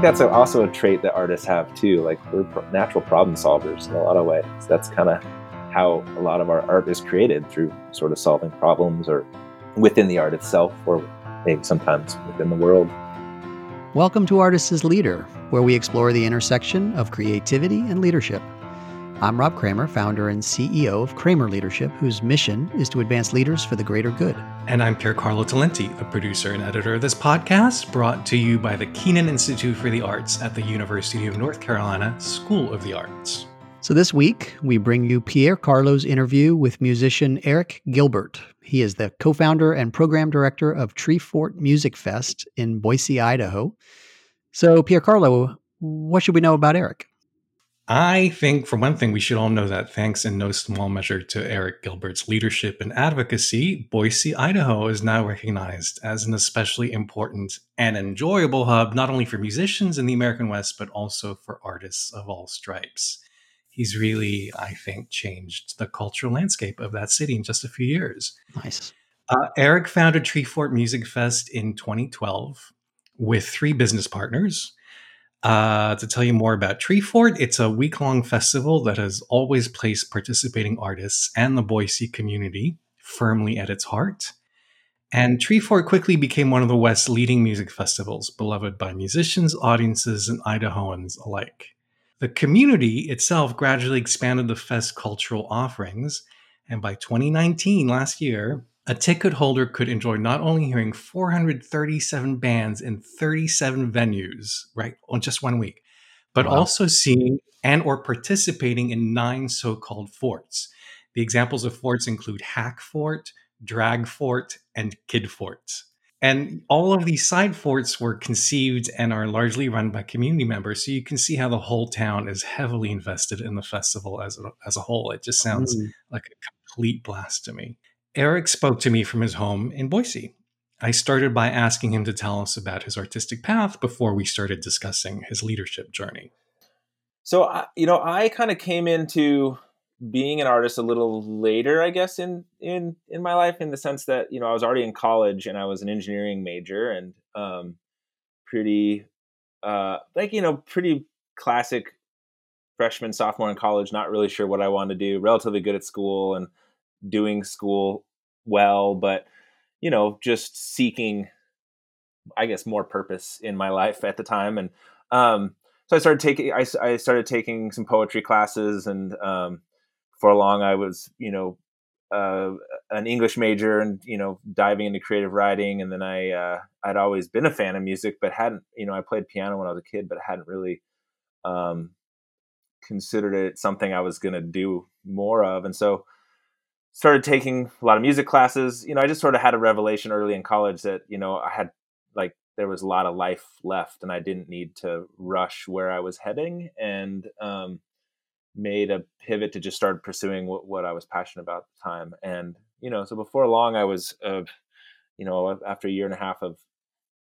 think that's also a trait that artists have too. Like we're natural problem solvers in a lot of ways. That's kind of how a lot of our art is created through sort of solving problems or within the art itself or maybe sometimes within the world. Welcome to Artists as Leader, where we explore the intersection of creativity and leadership. I'm Rob Kramer, founder and CEO of Kramer Leadership, whose mission is to advance leaders for the greater good. And I'm Piercarlo Talenti, the producer and editor of this podcast, brought to you by the Kenan Institute for the Arts at the University of North Carolina School of the Arts. So this week, we bring you Piercarlo's interview with musician Eric Gilbert. He is the co founder and program director of Treefort Music Fest in Boise, Idaho. So, Piercarlo, what should we know about Eric? I think, for one thing, we should all know that thanks in no small measure to Eric Gilbert's leadership and advocacy, Boise, Idaho is now recognized as an especially important and enjoyable hub, not only for musicians in the American West, but also for artists of all stripes. He's really, I think, changed the cultural landscape of that city in just a few years. Nice. Uh, Eric founded Treefort Music Fest in 2012 with three business partners uh, to tell you more about Treefort, it's a week long festival that has always placed participating artists and the Boise community firmly at its heart. And Treefort quickly became one of the West's leading music festivals, beloved by musicians, audiences, and Idahoans alike. The community itself gradually expanded the fest cultural offerings, and by 2019, last year, a ticket holder could enjoy not only hearing 437 bands in 37 venues, right, on just one week, but wow. also seeing and or participating in nine so-called forts. The examples of forts include Hack Fort, Drag Fort, and Kid Fort. And all of these side forts were conceived and are largely run by community members. So you can see how the whole town is heavily invested in the festival as a, as a whole. It just sounds mm. like a complete blast to me. Eric spoke to me from his home in Boise. I started by asking him to tell us about his artistic path before we started discussing his leadership journey. So, you know, I kind of came into being an artist a little later, I guess, in in in my life, in the sense that you know I was already in college and I was an engineering major and um, pretty, uh, like you know, pretty classic freshman sophomore in college, not really sure what I wanted to do, relatively good at school and doing school well, but you know, just seeking, I guess, more purpose in my life at the time. And um, so I started taking, I, I started taking some poetry classes, and um, for long I was, you know, uh, an English major and you know diving into creative writing and then I uh, I'd always been a fan of music but hadn't you know I played piano when I was a kid but hadn't really um, considered it something I was going to do more of and so started taking a lot of music classes. You know, I just sort of had a revelation early in college that, you know, I had like there was a lot of life left and I didn't need to rush where I was heading and um, made a pivot to just start pursuing what, what I was passionate about at the time. And, you know, so before long I was, uh, you know, after a year and a half of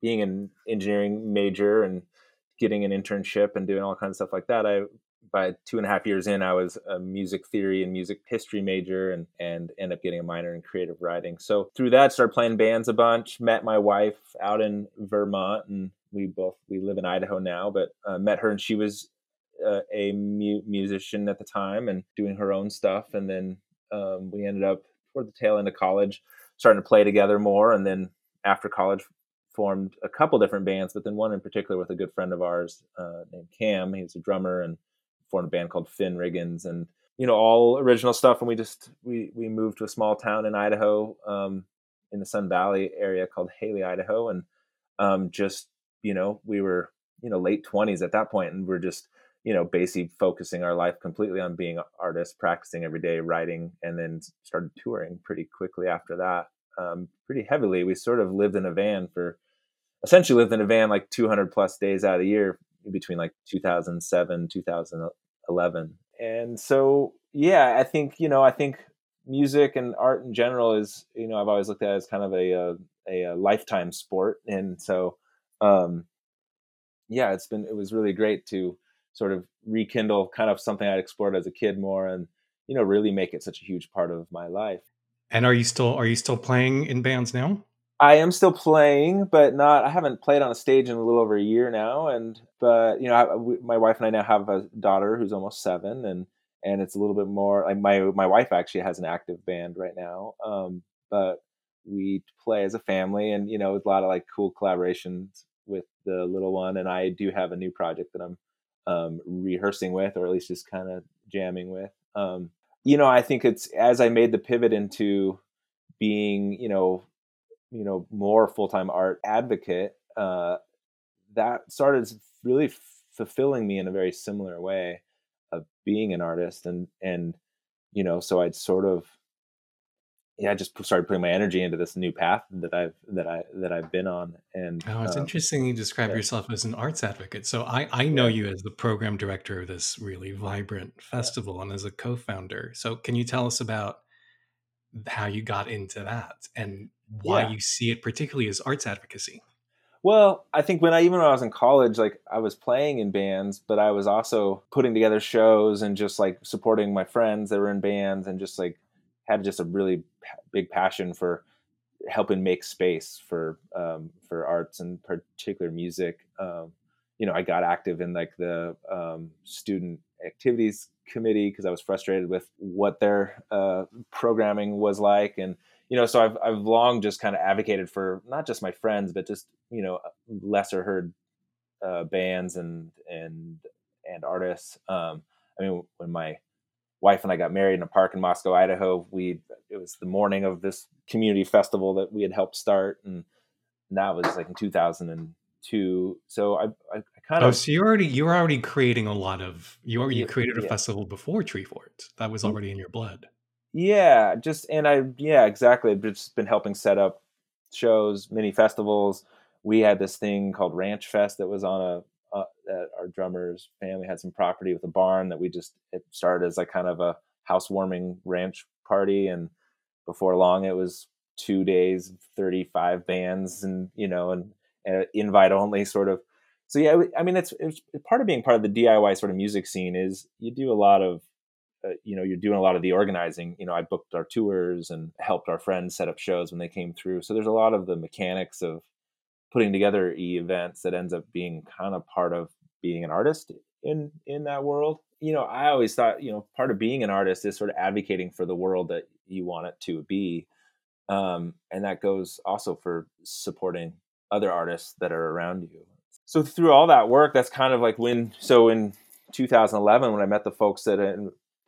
being an engineering major and getting an internship and doing all kinds of stuff like that, I by two and a half years in, I was a music theory and music history major and, and end up getting a minor in creative writing. So through that, started playing bands a bunch, met my wife out in Vermont and we both, we live in Idaho now, but uh, met her and she was uh, a mu- musician at the time and doing her own stuff. And then um, we ended up toward the tail end of college, starting to play together more. And then after college, formed a couple different bands, but then one in particular with a good friend of ours uh, named Cam. He's a drummer and formed a band called Finn Riggins and you know all original stuff. And we just we we moved to a small town in Idaho um, in the Sun Valley area called Hailey Idaho. And um, just you know we were you know late 20s at that point and we're just you know basically focusing our life completely on being artists practicing every day writing and then started touring pretty quickly after that. Um, pretty heavily. We sort of lived in a van for essentially lived in a van like 200 plus days out of the year between like 2007 2011 and so yeah i think you know i think music and art in general is you know i've always looked at as kind of a a, a lifetime sport. And so um yeah it's been it was really great to sort of rekindle kind of something i'd explored as a kid more and you know really make it such a huge part of my life. And are you still are you still playing in bands now I am still playing, but not. I haven't played on a stage in a little over a year now, and but you know, I, we, my wife and I now have a daughter who's almost seven, and and it's a little bit more like my my wife actually has an active band right now, um, but we play as a family, and you know, with a lot of like cool collaborations with the little one, and I do have a new project that I'm um, rehearsing with, or at least just kind of jamming with. Um, you know, I think it's as I made the pivot into being, you know, you know more full-time art advocate uh, that started really fulfilling me in a very similar way of being an artist and and you know so i'd sort of yeah, I just started putting my energy into this new path that I've that I that I've been on. And oh, it's um, interesting you describe yeah. yourself as an arts advocate. So I I know you as the program director of this really vibrant festival yeah. and as a co-founder. So can you tell us about how you got into that and why yeah. you see it particularly as arts advocacy. Well, I think when I even when I was in college, like I was playing in bands, but I was also putting together shows and just like supporting my friends that were in bands and just like had just a really big passion for helping make space for um, for arts and particular music. Um, you know, I got active in like the um, student activities committee because I was frustrated with what their uh, programming was like, and you know, so I've I've long just kind of advocated for not just my friends, but just you know lesser heard uh, bands and and and artists. Um, I mean, when my wife and I got married in a park in Moscow, Idaho, we it was the morning of this community festival that we had helped start, and that was like in 2002. So I, I kind of oh, so you already you were already creating a lot of you already you created a yeah. festival before Treefort. That was mm. already in your blood. Yeah, just and I yeah exactly. I've just been helping set up shows, mini festivals. We had this thing called Ranch Fest that was on a uh, our drummer's family had some property with a barn that we just it started as like kind of a housewarming ranch party, and before long it was two days, thirty five bands, and you know, and, and invite only sort of so yeah, I mean, it's, it's part of being part of the DIY sort of music scene is you do a lot of, uh, you know, you're doing a lot of the organizing. You know, I booked our tours and helped our friends set up shows when they came through. So there's a lot of the mechanics of putting together events that ends up being kind of part of being an artist in in that world. You know, I always thought, you know, part of being an artist is sort of advocating for the world that you want it to be. Um, and that goes also for supporting other artists that are around you so through all that work, that's kind of like when. So in 2011, when I met the folks that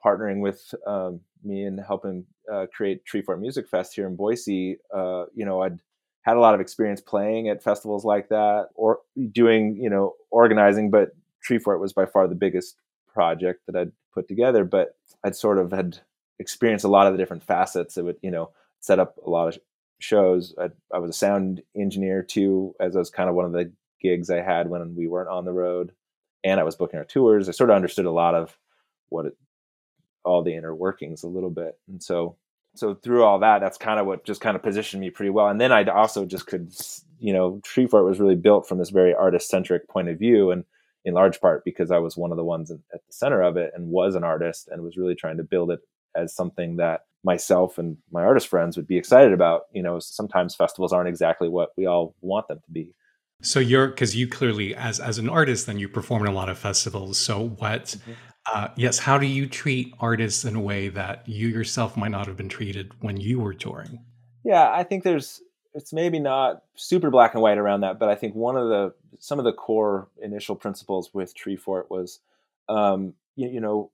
partnering with um, me and helping uh, create Treefort Music Fest here in Boise, uh, you know, I'd had a lot of experience playing at festivals like that or doing, you know, organizing. But Treefort was by far the biggest project that I'd put together. But I'd sort of had experienced a lot of the different facets. It would, you know, set up a lot of shows. I, I was a sound engineer too, as I was kind of one of the gigs I had when we weren't on the road, and I was booking our tours. I sort of understood a lot of what it, all the inner workings a little bit, and so so through all that, that's kind of what just kind of positioned me pretty well. And then I also just could, you know, Treefort was really built from this very artist centric point of view, and in large part because I was one of the ones at the center of it and was an artist and was really trying to build it as something that myself and my artist friends would be excited about. You know, sometimes festivals aren't exactly what we all want them to be. So you're because you clearly as as an artist, then you perform in a lot of festivals. So what? Mm-hmm. Uh, yes, how do you treat artists in a way that you yourself might not have been treated when you were touring? Yeah, I think there's it's maybe not super black and white around that, but I think one of the some of the core initial principles with Treefort was, um, you, you know,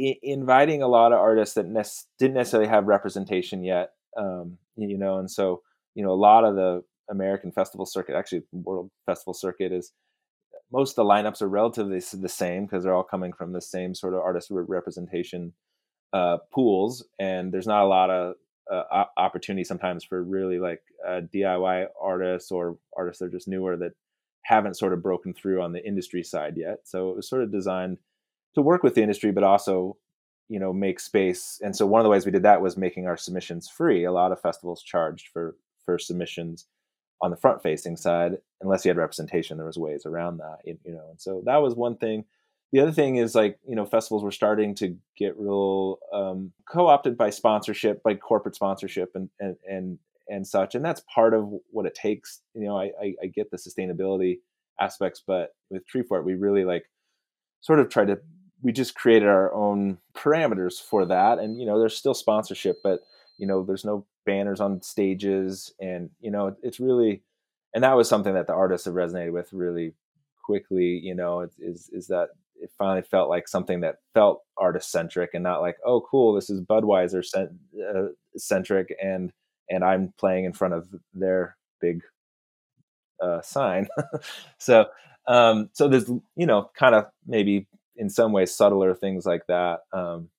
I- inviting a lot of artists that ne- didn't necessarily have representation yet, um, you know, and so you know a lot of the American festival circuit, actually world festival circuit is most of the lineups are relatively the same because they're all coming from the same sort of artist representation uh, pools, and there's not a lot of uh, opportunity sometimes for really like uh, DIY artists or artists that are just newer that haven't sort of broken through on the industry side yet. So it was sort of designed to work with the industry, but also you know make space. And so one of the ways we did that was making our submissions free. A lot of festivals charged for for submissions on the front facing side unless you had representation there was ways around that you, know and so that was one thing. The other thing is like you know festivals were starting to get real um, co-opted by sponsorship by corporate sponsorship and and and and such and that's part of what it takes you know i i, I get the sustainability aspects but with treefort we really like sort of tried to we just created our own parameters for that and you know there's still sponsorship but you know there's no banners on stages and you know it's really and that was something that the artists have resonated with really quickly you know is is that it finally felt like something that felt artist centric and not like oh cool this is budweiser uh, centric and and i'm playing in front of their big uh, sign. So um so there's you know kind of maybe in some ways subtler things like that um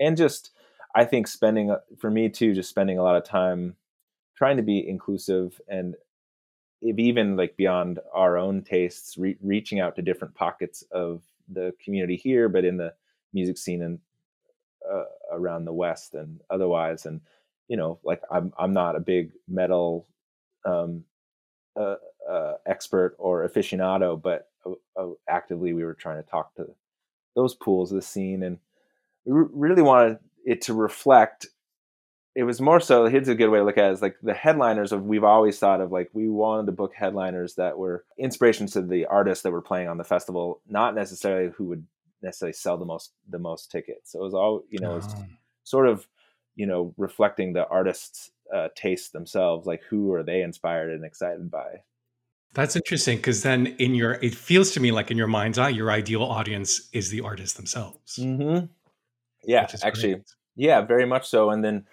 and just I think spending uh, for me too, just spending a lot of time trying to be inclusive and if even like beyond our own tastes, re- reaching out to different pockets of the community here, but in the music scene and uh, around the West and otherwise. And you know, like I'm I'm not a big metal um, uh, uh, expert or aficionado, but uh, actively we were trying to talk to those pools of the scene, and we really wanted it to reflect it was more so here's a good way to look at it is like the headliners of we've always thought of like we wanted to book headliners that were inspirations to the artists that were playing on the festival not necessarily who would necessarily sell the most the most tickets so it was all you know oh. sort of you know reflecting the artists uh, taste themselves like who are they inspired and excited by that's interesting because then in your it feels to me like in your mind's eye your ideal audience is the artists themselves mm-hmm. yeah actually great. Yeah, very much so. And then,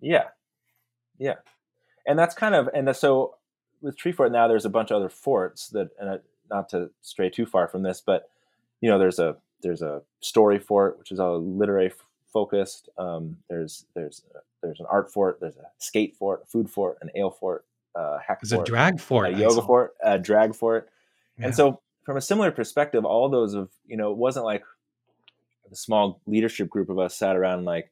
yeah, yeah, and that's kind of and so with Treefort now, there's a bunch of other forts that, and not to stray too far from this, but you know, there's a there's a story fort which is all literary f- focused. Um, there's there's uh, there's an art fort, there's a skate fort, a food fort, an ale fort, uh, hack there's fort, a drag fort, a yoga fort, a drag fort, yeah. and so from a similar perspective, all those of you know, it wasn't like a small leadership group of us sat around like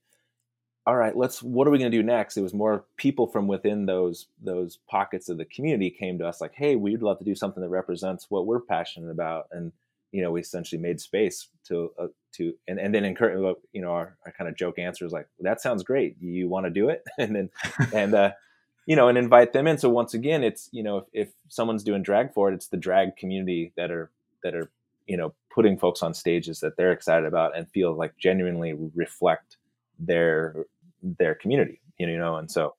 all right let's what are we going to do next? It was more people from within those those pockets of the community came to us like hey we'd love to do something that represents what we're passionate about. And you know we essentially made space to uh, to and, and then encourage you know our, our kind of joke answer is like that sounds great. You want to do it? And then and uh you know and invite them in. So once again it's you know if, if someone's doing drag for it it's the drag community that are that are you know putting folks on stages that they're excited about and feel like genuinely reflect their their community you know and so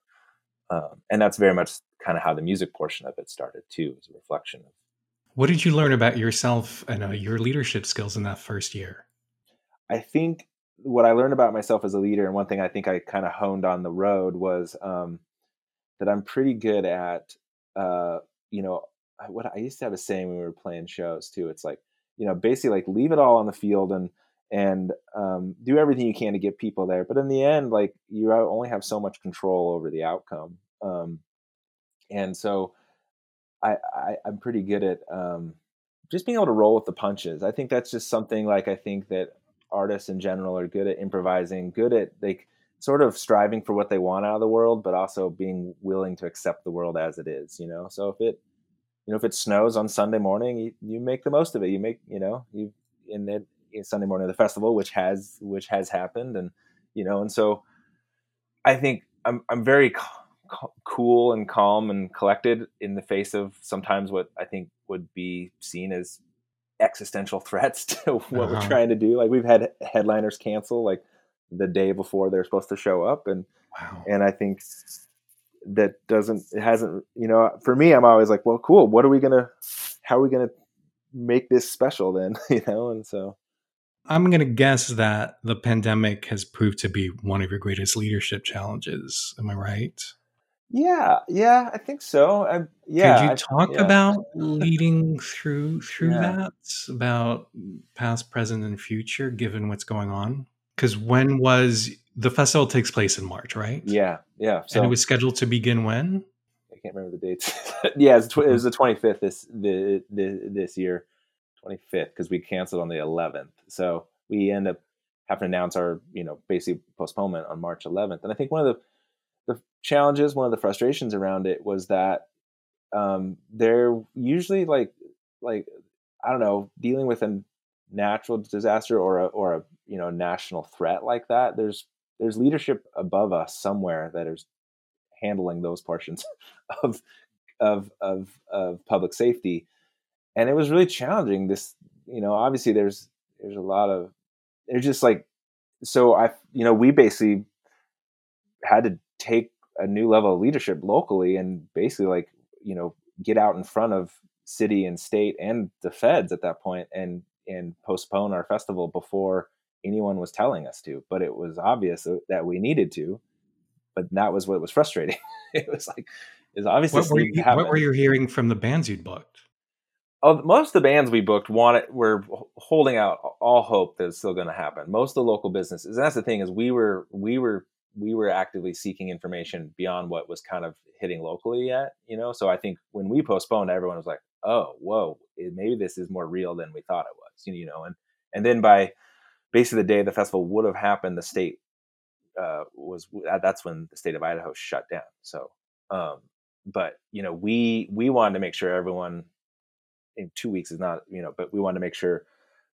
um, and that's very much kind of how the music portion of it started too as a reflection of what did you learn about yourself and uh, your leadership skills in that first year? I think what i learned about myself as a leader and one thing i think i kind of honed on the road was um, that i'm pretty good at uh, you know what i used to have a saying when we were playing shows too it's like you know, basically like leave it all on the field and and um, do everything you can to get people there. But in the end, like you only have so much control over the outcome. Um, and so I, I am pretty good at um, just being able to roll with the punches. I think that's just something like I think that artists in general are good at improvising, good at like sort of striving for what they want out of the world, but also being willing to accept the world as it is. You know, so if it you know, if it snows on Sunday morning, you, you make the most of it. You make, you know, you in it in Sunday morning of the festival, which has which has happened, and you know, and so I think I'm I'm very cool and calm and collected in the face of sometimes what I think would be seen as existential threats to what uh-huh. we're trying to do. Like we've had headliners cancel like the day before they're supposed to show up, and wow. and I think that doesn't it hasn't you know for me i'm always like well cool what are we gonna how are we gonna make this special then? You know and so i'm gonna guess that the pandemic has proved to be one of your greatest leadership challenges. Am i right? Yeah yeah i think so. I, yeah could you talk I, yeah. about leading through through yeah. that? About past present and future given what's going on? Because when was the festival takes place in March, right? Yeah, yeah. So and it was scheduled to begin when? I can't remember the dates. yeah, it was, it was, the 25th this the, the this year, 25th because we canceled on the 11th. So we end up having to announce our you know basically postponement on March 11th. And I think one of the the challenges, one of the frustrations around it was that um, they're usually like like I don't know dealing with a natural disaster or a or a you know national threat like that. There's there's leadership above us somewhere that is handling those portions of of of of public safety, and it was really challenging. This you know obviously there's there's a lot of there's just like so I you know we basically had to take a new level of leadership locally and basically like you know get out in front of city and state and the feds at that point and and postpone our festival before anyone was telling us to but it was obvious uh, that we needed to but that was what was frustrating it was like is obviously what were, you, what were you hearing from the bands you'd booked oh, most of the bands we booked wanted were holding out all hope that it's still going to happen most of the local businesses and that's the thing is we were we were we were actively seeking information beyond what was kind of hitting locally yet, you know. So I think when we postponed, everyone was like, "Oh, whoa, maybe this is more real than we thought it was," you know. And and then by basically the day the festival would have happened, the state uh, was that's when the state of Idaho shut down. So, um, but you know, we we wanted to make sure everyone in two weeks is not, you know, but we wanted to make sure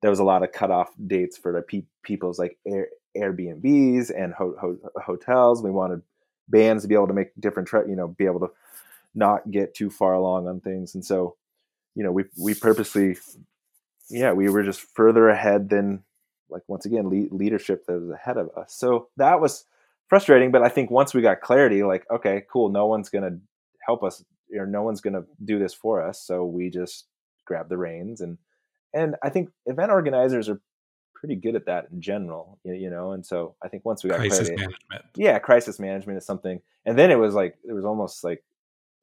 there was a lot of cutoff dates for the pe- people's like air, Airbnbs and ho- ho- hotels. We wanted bands to be able to make different, you know, be able to not get too far along on things. And so, you know, we we purposely, yeah, we were just further ahead than, like once again, le- leadership that was ahead of us. So that was frustrating. But I think once we got clarity, like, okay, cool, no one's gonna help us, or no one's gonna do this for us. So we just grab the reins and and I think event organizers are pretty good at that in general, you, know. And so I think once we got crisis credit, management, yeah, crisis management is something. And then it was like there was almost like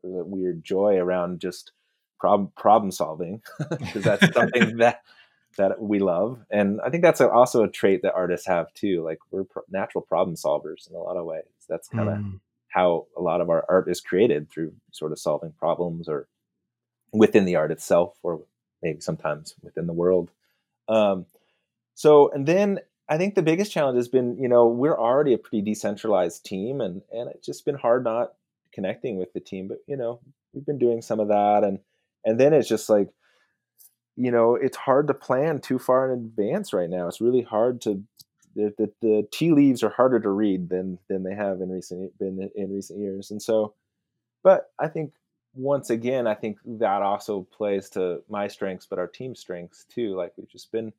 there was a weird joy around just problem problem solving because that's something that that we love. And I think that's a, also a trait that artists have too. Like we're pro- natural problem solvers in a lot of ways. That's kind of mm. how a lot of our art is created through sort of solving problems or within the art itself or maybe sometimes within the world. Um, so, and then I think the biggest challenge has been, you know, we're already a pretty decentralized team, and and it's just been hard not connecting with the team. But you know, we've been doing some of that, and and then it's just like, you know, it's hard to plan too far in advance right now. It's really hard to the, the, tea leaves are harder to read than than they have in recent been in recent years, and so. But I think once again, I think that also plays to my strengths, but our team strengths too. Like we've just been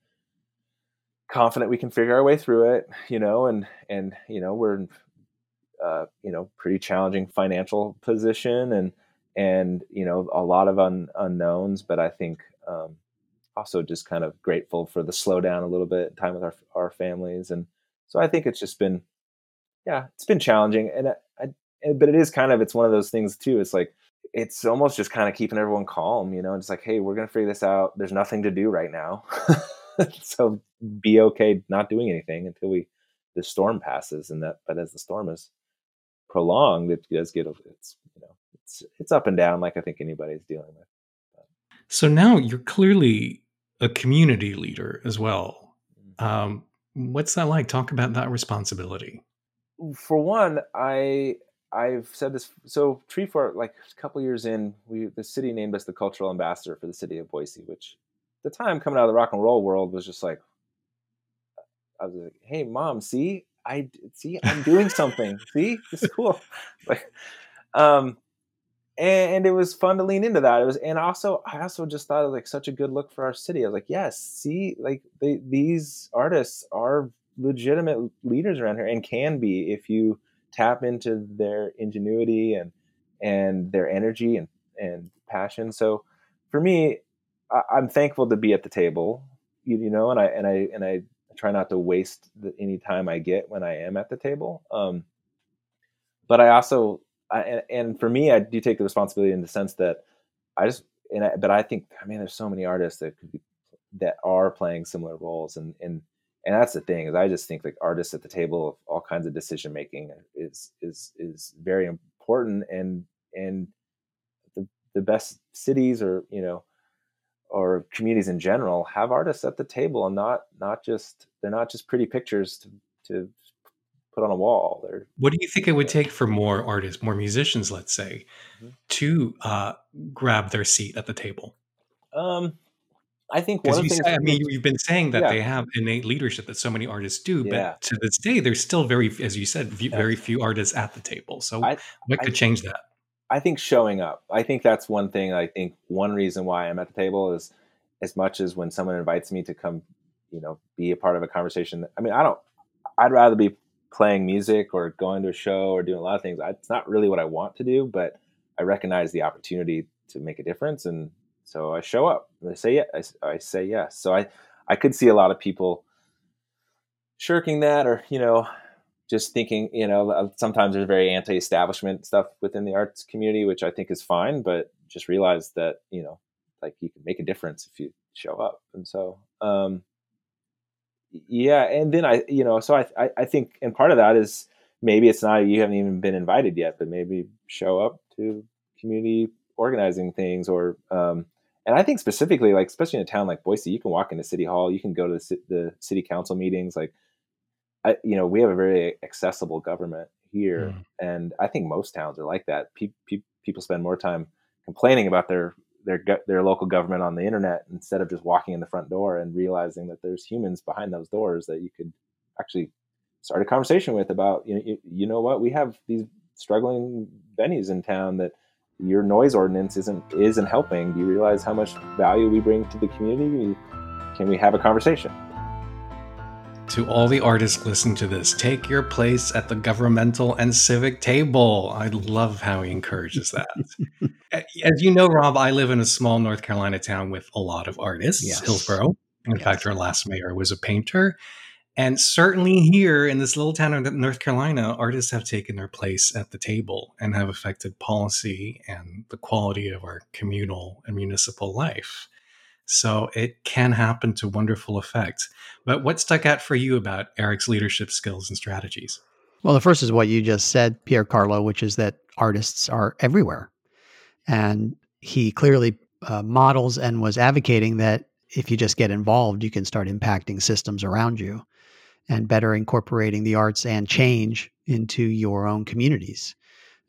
confident we can figure our way through it, you know, and and you know we're in, uh, you know pretty challenging financial position and and you know a lot of un, unknowns, but I think um, also just kind of grateful for the slowdown a little bit, time with our our families, and so I think it's just been yeah, it's been challenging, and I, I but it is kind of it's one of those things too. It's like it's almost just kind of keeping everyone calm, you know, it's like, hey, we're gonna figure this out. There's nothing to do right now. so be okay not doing anything until we the storm passes and that but as the storm is prolonged it does get it's you know it's it's up and down like i think anybody's dealing with so now you're clearly a community leader as well mm-hmm. um, what's that like talk about that responsibility for one i i've said this so Tree Treefort like a couple years in we the city named us the cultural ambassador for the city of boise which at the time coming out of the rock and roll world was just like I was like, "Hey, mom, see, I see, I'm doing something. see, it's cool." Like, um, and, and, it was fun to lean into that. It was, and also, I also just thought it was like such a good look for our city. I was like, "Yes, see, like they, these artists are legitimate leaders around here, and can be if you tap into their ingenuity and and their energy and and passion." So, for me, I, am thankful to be at the table, you, you, know, and I and I and I try not to waste the, any time I get when I am at the table. Um, but I also, I, and, and, for me, I do take the responsibility in the sense that I just, and I, but I think, I mean, there's so many artists that could be that are playing similar roles, and and and that's the thing is I just think like artists at the table of all kinds of decision making is is is very important, and and the the best cities or you know or communities in general have artists at the table and not not just they're not just pretty pictures to to put on a wall. They're what do you think it would take for more artists, more musicians, let's say, mm-hmm. to uh, grab their seat at the table? Um, I think one you say, I mean, you- you've been saying that Yeah. they have innate leadership that so many artists do, but Yeah. to this day, there's still very, as you said, v- Yeah. very few artists at the table. So, I- what I- could change that? I think showing up. I think that's one thing. I think one reason why I'm at the table is as much as when someone invites me to come, you know, be a part of a conversation. I mean, I don't. I'd rather be playing music or going to a show or doing a lot of things. I, it's not really what I want to do, but I recognize the opportunity to make a difference, and so I show up. And I say yeah. I say yes. So I I could see a lot of people shirking that, or you know, just thinking, you know, sometimes there's very anti-establishment stuff within the arts community, which I think is fine, but just realize that, you know, like you can make a difference if you show up. And so, um, yeah. And then I, you know, so I, I, I think, and part of that is maybe it's not, you haven't even been invited yet, but maybe show up to community organizing things or, um, and I think specifically, like especially in a town like Boise, you can walk into City Hall, you can go to the, the city council meetings. Like, I, you know, we have a very accessible government here, Mm. and I think most towns are like that. Pe- pe- people spend more time complaining about their their their local government on the internet instead of just walking in the front door and realizing that there's humans behind those doors that you could actually start a conversation with about you know you, you know what we have these struggling venues in town that your noise ordinance isn't isn't helping. Do you realize how much value we bring to the community? Can we have a conversation? To all the artists listening to this, take your place at the governmental and civic table. I love how he encourages that. As you know, Rob, I live in a small North Carolina town with a lot of artists, Yes. Hillsborough. In Yes. fact, our last mayor was a painter. And certainly here in this little town of North Carolina, artists have taken their place at the table and have affected policy and the quality of our communal and municipal life. So it can happen to wonderful effect. But what stuck out for you about Eric's leadership skills and strategies? Well, the first is what you just said, Pier Carlo, which is that artists are everywhere. And he clearly uh, models and was advocating that if you just get involved, you can start impacting systems around you and better incorporating the arts and change into your own communities.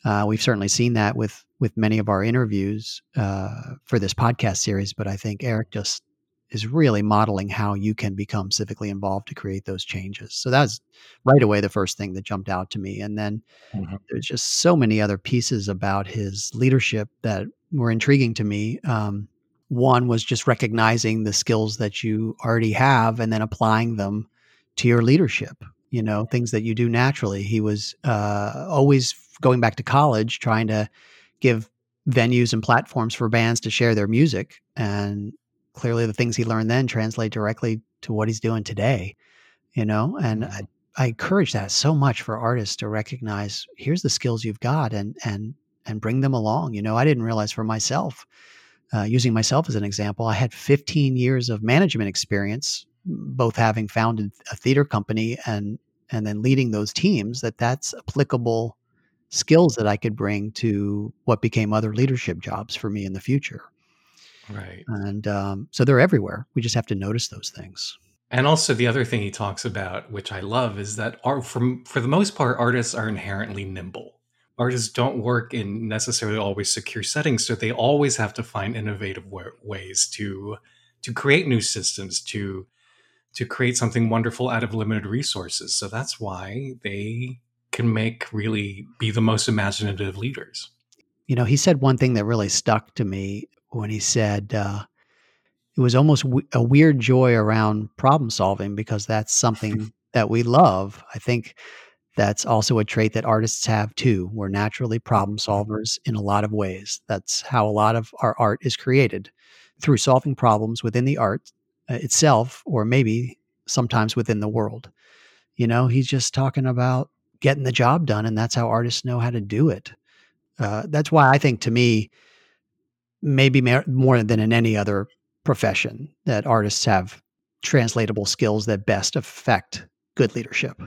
Uh, we've certainly seen that with with many of our interviews uh, for this podcast series, but I think Eric just is really modeling how you can become civically involved to create those changes. So that's right away the first thing that jumped out to me. And then Mhm. there's just so many other pieces about his leadership that were intriguing to me. Um, one was just recognizing the skills that you already have and then applying them to your leadership. You know, things that you do naturally. He was uh, always going back to college, trying to give venues and platforms for bands to share their music. And clearly, the things he learned then translate directly to what he's doing today. You know, and I, I encourage that so much for artists to recognize here's the skills you've got and and and bring them along. You know, I didn't realize for myself, uh, using myself as an example, I had 15 years of management experience, both having founded a theater company and and then leading those teams. That that's applicable skills that I could bring to what became other leadership jobs for me in the future. Right. And um, so they're everywhere. We just have to notice those things. And also the other thing he talks about, which I love, is that art from for the most part, artists are inherently nimble. Artists don't work in necessarily always secure settings, so they always have to find innovative wa- ways to to create new systems, to to create something wonderful out of limited resources. So that's why they can make really be the most imaginative leaders. You know, he said one thing that really stuck to me when he said uh, it was almost w- a weird joy around problem solving because that's something that we love. I think that's also a trait that artists have too. We're naturally problem solvers in a lot of ways. That's how a lot of our art is created through solving problems within the art uh, itself, or maybe sometimes within the world. You know, he's just talking about getting the job done, and that's how artists know how to do it. Uh, that's why I think to me, maybe more than in any other profession, that artists have translatable skills that best affect good leadership.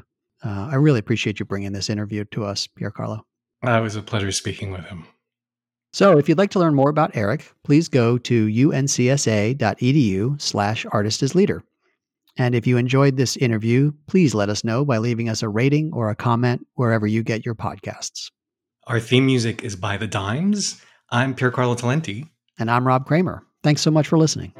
Uh, I really appreciate you bringing this interview to us, Pier Carlo. Uh, it was a pleasure speaking with him. So, if you'd like to learn more about Eric, please go to uncsa.edu slash artist as leader. And if you enjoyed this interview, please let us know by leaving us a rating or a comment wherever you get your podcasts. Our theme music is by The Dimes. I'm Pier Carlo Talenti. And I'm Rob Kramer. Thanks so much for listening.